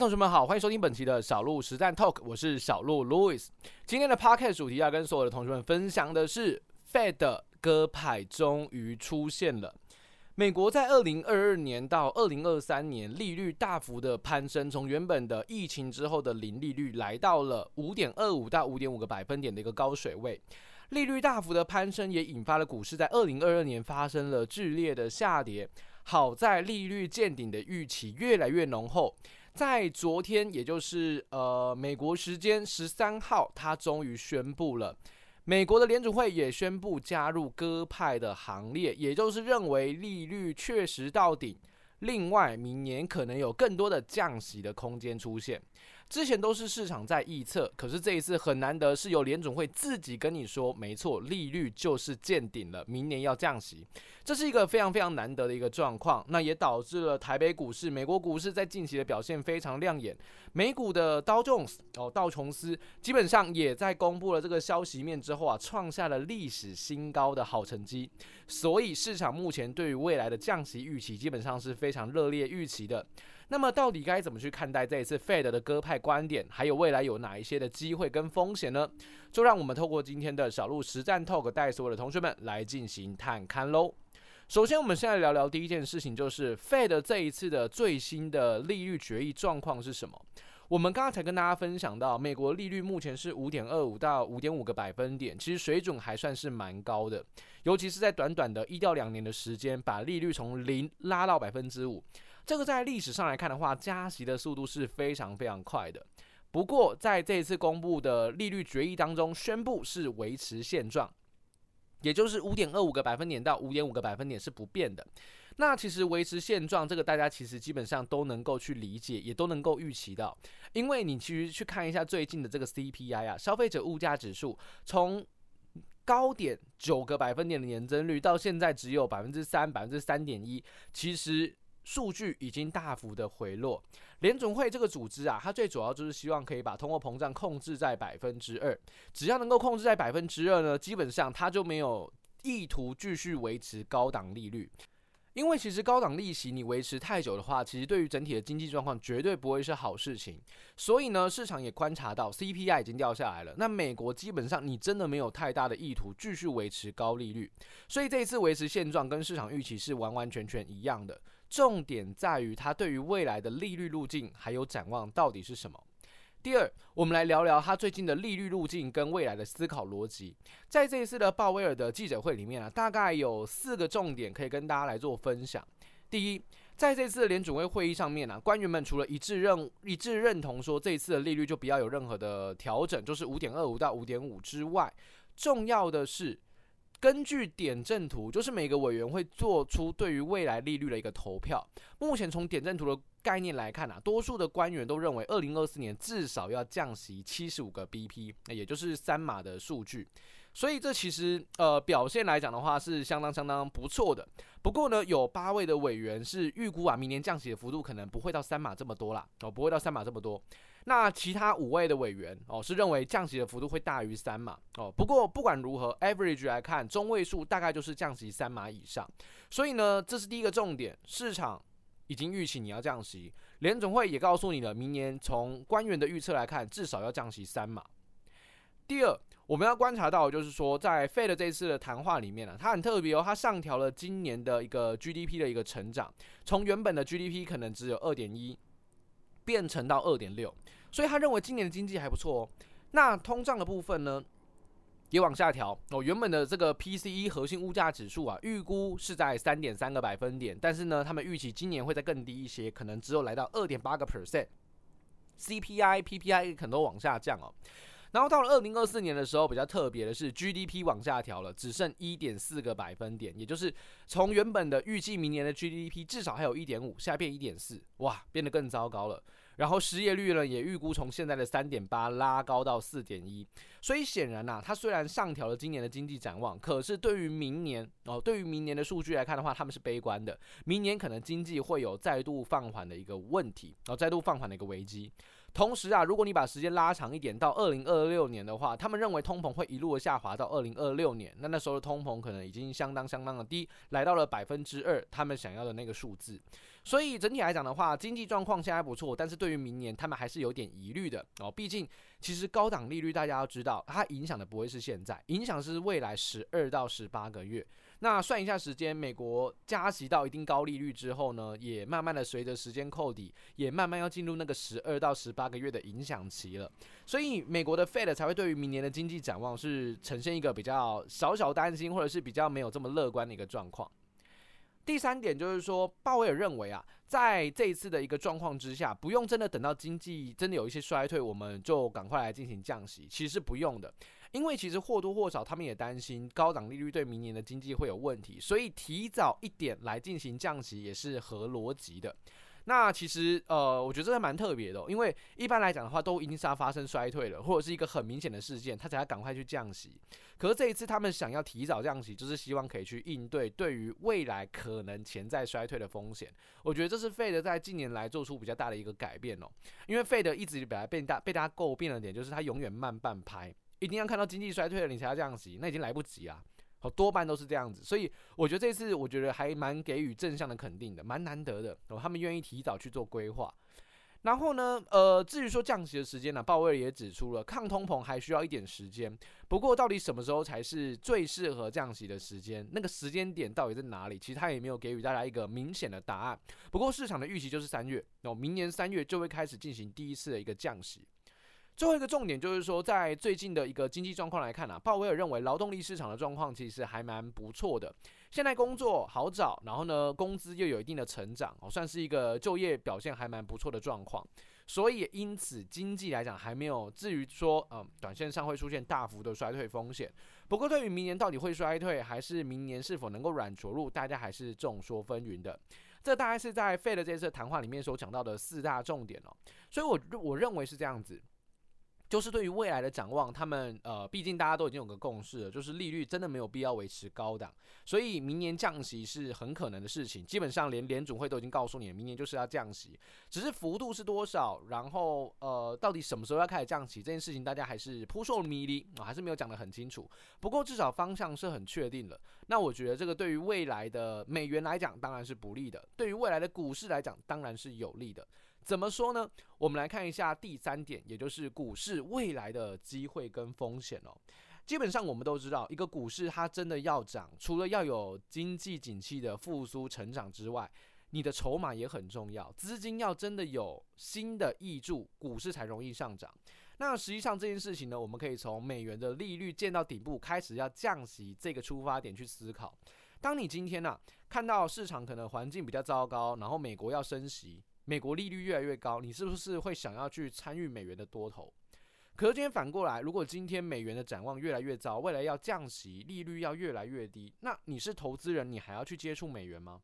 同学们好，欢迎收听本期的小鹿实战 Talk，我是小鹿 Louis。今天的 Podcast 主题要跟所有的同学们分享的是，Fed 的鸽派终于出现了。美国在二零二二年到二零二三年利率大幅的攀升，从原本的疫情之后的零利率，来到了五点二五到五点五个百分点的一个高水位。利率大幅的攀升，也引发了股市在二零二二年发生了剧烈的下跌。好在利率见顶的预期越来越浓厚。在昨天，也就是呃美国时间十三号，他终于宣布了，美国的联储会也宣布加入鸽派的行列，也就是认为利率确实到顶。另外，明年可能有更多的降息的空间出现。之前都是市场在预测，可是这一次很难得是由联总会自己跟你说，没错，利率就是见顶了，明年要降息，这是一个非常非常难得的一个状况。那也导致了台北股市、美国股市在近期的表现非常亮眼。美股的道琼斯哦，道琼斯基本上也在公布了这个消息面之后啊，创下了历史新高的好成绩。所以市场目前对于未来的降息预期，基本上是非常热烈预期的。那么到底该怎么去看待这一次 Fed 的鸽派观点，还有未来有哪一些的机会跟风险呢？就让我们透过今天的小鹿实战 Talk 带所有的同学们来进行探勘喽。首先，我们现在聊聊第一件事情，就是 Fed 这一次的最新的利率决议状况是什么？我们刚刚才跟大家分享到，美国利率目前是五点二五到五点五个百分点，其实水准还算是蛮高的，尤其是在短短的一到两年的时间，把利率从零拉到百分之五。这个在历史上来看的话，加息的速度是非常非常快的。不过在这一次公布的利率决议当中，宣布是维持现状，也就是五点二五个百分点到五点五个百分点是不变的。那其实维持现状，这个大家其实基本上都能够去理解，也都能够预期到，因为你其实去看一下最近的这个 CPI 啊，消费者物价指数，从高点九个百分点的年增率，到现在只有百分之三、百分之三点一，其实。数据已经大幅的回落，联准会这个组织啊，它最主要就是希望可以把通货膨胀控制在百分之二，只要能够控制在百分之二呢，基本上它就没有意图继续维持高档利率，因为其实高档利息你维持太久的话，其实对于整体的经济状况绝对不会是好事情。所以呢，市场也观察到 CPI 已经掉下来了，那美国基本上你真的没有太大的意图继续维持高利率，所以这一次维持现状跟市场预期是完完全全一样的。重点在于它对于未来的利率路径还有展望到底是什么。第二，我们来聊聊它最近的利率路径跟未来的思考逻辑。在这一次的鲍威尔的记者会里面啊，大概有四个重点可以跟大家来做分享。第一，在这次的联准会会议上面呢、啊，官员们除了一致认一致认同说这一次的利率就不要有任何的调整，就是五点二五到五点五之外，重要的是。根据点阵图，就是每个委员会做出对于未来利率的一个投票。目前从点阵图的概念来看啊，多数的官员都认为，二零二四年至少要降息七十五个 BP，也就是三码的数据。所以这其实呃表现来讲的话是相当相当不错的。不过呢，有八位的委员是预估啊，明年降息的幅度可能不会到三码这么多啦，哦，不会到三码这么多。那其他五位的委员哦，是认为降息的幅度会大于三码哦。不过不管如何，average 来看，中位数大概就是降息三码以上。所以呢，这是第一个重点，市场已经预期你要降息，联总会也告诉你了，明年从官员的预测来看，至少要降息三码。第二，我们要观察到就是说，在 Fed 这次的谈话里面呢、它很特别哦，它上调了今年的一个 GDP 的一个成长，从原本的 GDP 可能只有二点一。变成到二点六，所以他认为今年的经济还不错哦。那通胀的部分呢，也往下调哦。原本的这个 PCE 核心物价指数啊，预估是在三点三个百分点，但是呢，他们预期今年会再更低一些，可能只有来到二点八个 percent。CPI、PPI 可能都往下降哦。然后到了二零二四年的时候，比较特别的是 GDP 往下调了，只剩一点四个百分点，也就是从原本的预计明年的 GDP 至少还有一点五，现在变一点四，哇，变得更糟糕了。然后失业率呢，也预估从现在的三点八拉高到四点一，所以显然呐、它虽然上调了今年的经济展望，可是对于明年哦，对于明年的数据来看的话，他们是悲观的，明年可能经济会有再度放缓的一个问题，然后再度放缓的一个危机。同时啊，如果你把时间拉长一点，到二零二六年的话，他们认为通膨会一路的下滑到二零二六年，那那时候的通膨可能已经相当相当的低，来到了百分之二，他们想要的那个数字。所以整体来讲的话，经济状况现在不错，但是对于明年他们还是有点疑虑的哦。毕竟，其实高档利率大家要知道，它影响的不会是现在，影响是未来十二到十八个月。那算一下时间，美国加息到一定高利率之后呢，也慢慢的随着时间扣底，也慢慢要进入那个十二到十八个月的影响期了。所以美国的 Fed 才会对于明年的经济展望是呈现一个比较小小担心，或者是比较没有这么乐观的一个状况。第三点就是说，鲍威尔认为啊，在这一次的一个状况之下，不用真的等到经济真的有一些衰退，我们就赶快来进行降息，其实是不用的。因为其实或多或少，他们也担心高档利率对明年的经济会有问题，所以提早一点来进行降息也是合逻辑的。那其实呃，我觉得这还蛮特别的，因为一般来讲的话，都一定是要发生衰退了，或者是一个很明显的事件，他才要赶快去降息。可是这一次他们想要提早降息，就是希望可以去应对对于未来可能潜在衰退的风险。我觉得这是费德在近年来做出比较大的一个改变哦，因为费德一直本来被大被大家诟病的点，就是他永远慢半拍。一定要看到经济衰退了，你才要降息，那已经来不及啊！好，多半都是这样子，所以我觉得这次我觉得还蛮给予正向的肯定的，蛮难得的哦。他们愿意提早去做规划，然后呢，呃，至于说降息的时间呢，鲍威尔也指出了，抗通膨还需要一点时间。不过，到底什么时候才是最适合降息的时间？那个时间点到底在哪里？其实他也没有给予大家一个明显的答案。不过，市场的预期就是三月哦，明年三月就会开始进行第一次的一个降息。最后一个重点就是说，在最近的一个经济状况来看啊，鲍威尔认为劳动力市场的状况其实还蛮不错的。现在工作好找，然后呢，工资又有一定的成长，哦，算是一个就业表现还蛮不错的状况。所以因此经济来讲还没有至于说，嗯，短线上会出现大幅的衰退风险。不过对于明年到底会衰退，还是明年是否能够软着陆，大家还是众说纷纭的。这大概是在费的这次谈话里面所讲到的四大重点哦。所以我我认为是这样子。就是对于未来的展望，他们呃，毕竟大家都已经有个共识了，就是利率真的没有必要维持高档，所以明年降息是很可能的事情。基本上连联准会都已经告诉你了，明年就是要降息，只是幅度是多少，然后呃，到底什么时候要开始降息这件事情，大家还是扑朔迷离啊，还是没有讲得很清楚。不过至少方向是很确定的。那我觉得这个对于未来的美元来讲，当然是不利的；对于未来的股市来讲，当然是有利的。怎么说呢？我们来看一下第三点，也就是股市未来的机会跟风险哦。基本上我们都知道，一个股市它真的要涨，除了要有经济景气的复苏成长之外，你的筹码也很重要，资金要真的有新的挹注，股市才容易上涨。那实际上这件事情呢，我们可以从美元的利率见到顶部开始要降息这个出发点去思考。当你今天呢、看到市场可能环境比较糟糕，然后美国要升息。美国利率越来越高，你是不是会想要去参与美元的多头？可是今天反过来，如果今天美元的展望越来越糟，未来要降息，利率要越来越低，那你是投资人，你还要去接触美元吗？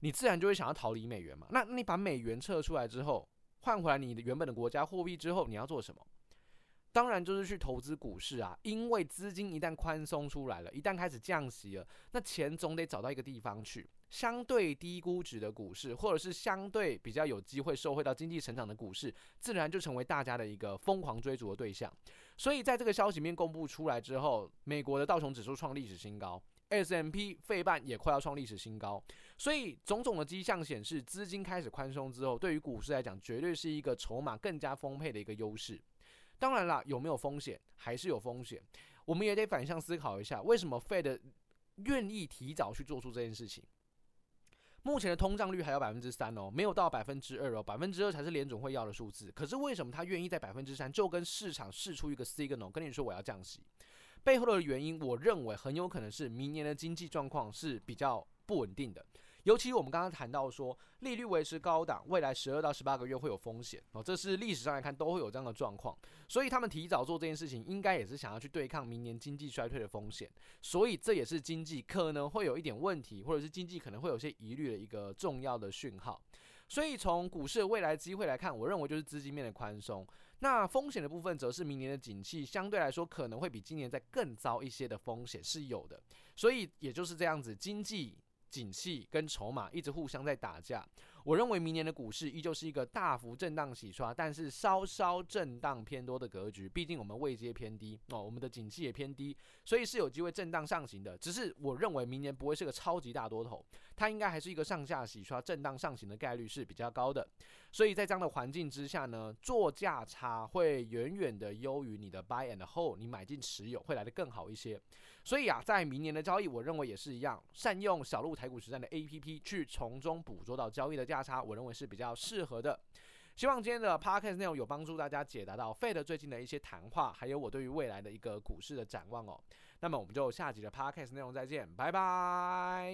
你自然就会想要逃离美元嘛。那你把美元撤出来之后，换回来你的原本的国家货币之后，你要做什么？当然就是去投资股市啊，因为资金一旦宽松出来了，一旦开始降息了，那钱总得找到一个地方去。相对低估值的股市，或者是相对比较有机会受惠到经济成长的股市，自然就成为大家的一个疯狂追逐的对象。所以在这个消息面公布出来之后，美国的道琼指数创历史新高，S&P 费半也快要创历史新高。所以种种的迹象显示，资金开始宽松之后，对于股市来讲，绝对是一个筹码更加丰沛的一个优势。当然啦，有没有风险？还是有风险。我们也得反向思考一下，为什么费的愿意提早去做出这件事情？目前的通胀率还有百分之三哦，没有到百分之二哦，百分之二才是联总会要的数字。可是为什么他愿意在百分之三就跟市场试出一个 signal，跟你说我要降息？背后的原因，我认为很有可能是明年的经济状况是比较不稳定的。尤其我们刚刚谈到说，利率维持高档，未来十二到十八个月会有风险哦，这是历史上来看都会有这样的状况，所以他们提早做这件事情，应该也是想要去对抗明年经济衰退的风险，所以这也是经济可能会有一点问题，或者是经济可能会有些疑虑的一个重要的讯号。所以从股市的未来机会来看，我认为就是资金面的宽松，那风险的部分则是明年的景气相对来说可能会比今年再更糟一些的风险是有的，所以也就是这样子，经济。景气跟筹码一直互相在打架，我认为明年的股市依旧是一个大幅震荡洗刷，但是稍稍震荡偏多的格局。毕竟我们位阶偏低哦，我们的景气也偏低，所以是有机会震荡上行的。只是我认为明年不会是个超级大多头，它应该还是一个上下洗刷、震荡上行的概率是比较高的。所以在这样的环境之下呢，做价差会远远的优于你的 buy and hold，你买进持有会来得更好一些。所以啊，在明年的交易，我认为也是一样，善用小鹿台股实战的 APP 去从中捕捉到交易的价差，我认为是比较适合的。希望今天的 Podcast 内容有帮助大家解答到 Fed 最近的一些谈话，还有我对于未来的一个股市的展望哦。那么我们就下集的 Podcast 内容再见，拜拜。